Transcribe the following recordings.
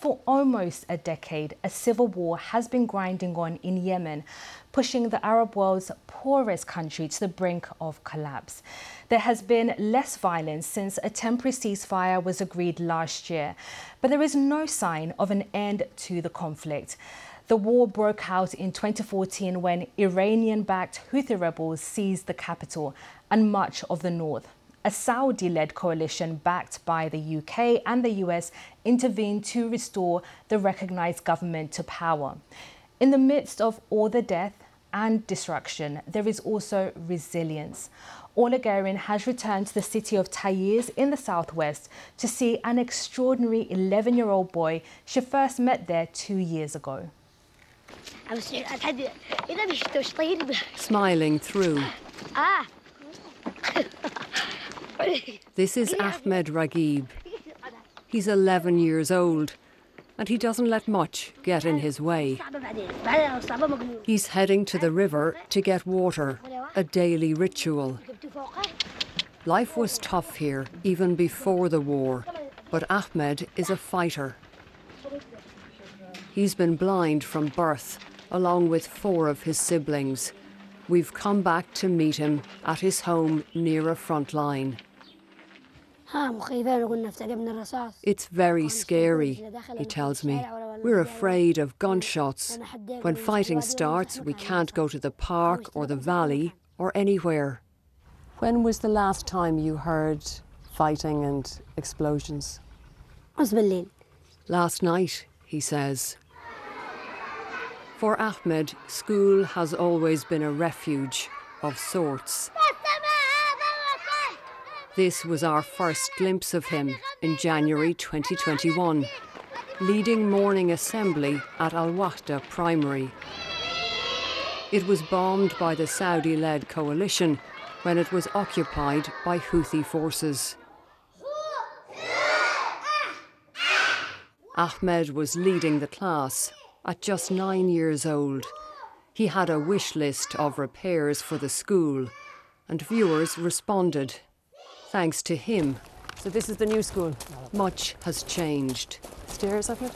For almost a decade, a civil war has been grinding on in Yemen, pushing the Arab world's poorest country to the brink of collapse. There has been less violence since a temporary ceasefire was agreed last year, but there is no sign of an end to the conflict. The war broke out in 2014 when Iranian backed Houthi rebels seized the capital and much of the north a Saudi led coalition backed by the UK and the US intervened to restore the recognized government to power. In the midst of all the death and destruction, there is also resilience. Orla Guerin has returned to the city of Taiz in the southwest to see an extraordinary 11 year old boy she first met there two years ago. Smiling through. This is Ahmed Ragib. He's 11 years old and he doesn't let much get in his way. He's heading to the river to get water, a daily ritual. Life was tough here even before the war, but Ahmed is a fighter. He's been blind from birth, along with four of his siblings. We've come back to meet him at his home near a front line. It's very scary, he tells me. We're afraid of gunshots. When fighting starts, we can't go to the park or the valley or anywhere. When was the last time you heard fighting and explosions? Last night, he says. For Ahmed, school has always been a refuge of sorts. This was our first glimpse of him in January 2021, leading morning assembly at Al Wahda Primary. It was bombed by the Saudi led coalition when it was occupied by Houthi forces. Ahmed was leading the class at just nine years old. He had a wish list of repairs for the school, and viewers responded thanks to him. So this is the new school. Much has changed. Stairs up it?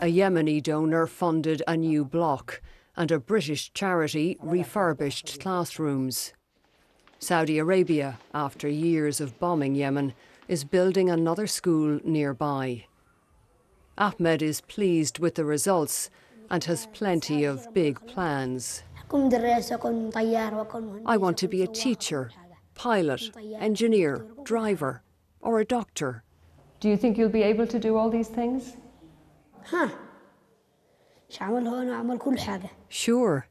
A Yemeni donor funded a new block, and a British charity refurbished classrooms. Saudi Arabia, after years of bombing Yemen, is building another school nearby. Ahmed is pleased with the results and has plenty of big plans. I want to be a teacher pilot, engineer, driver, or a doctor. Do you think you'll be able to do all these things? Huh. Sure.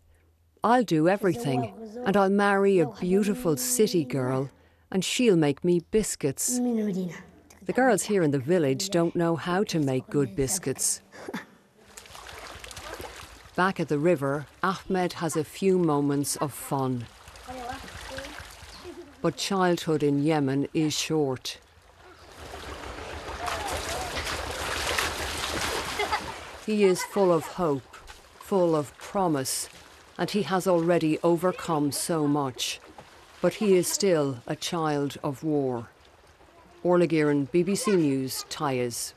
I'll do everything. And I'll marry a beautiful city girl, and she'll make me biscuits. The girls here in the village don't know how to make good biscuits. Back at the river, Ahmed has a few moments of fun. But childhood in Yemen is short. He is full of hope, full of promise, and he has already overcome so much. But he is still a child of war. Orla Guerin, BBC News, Taiz.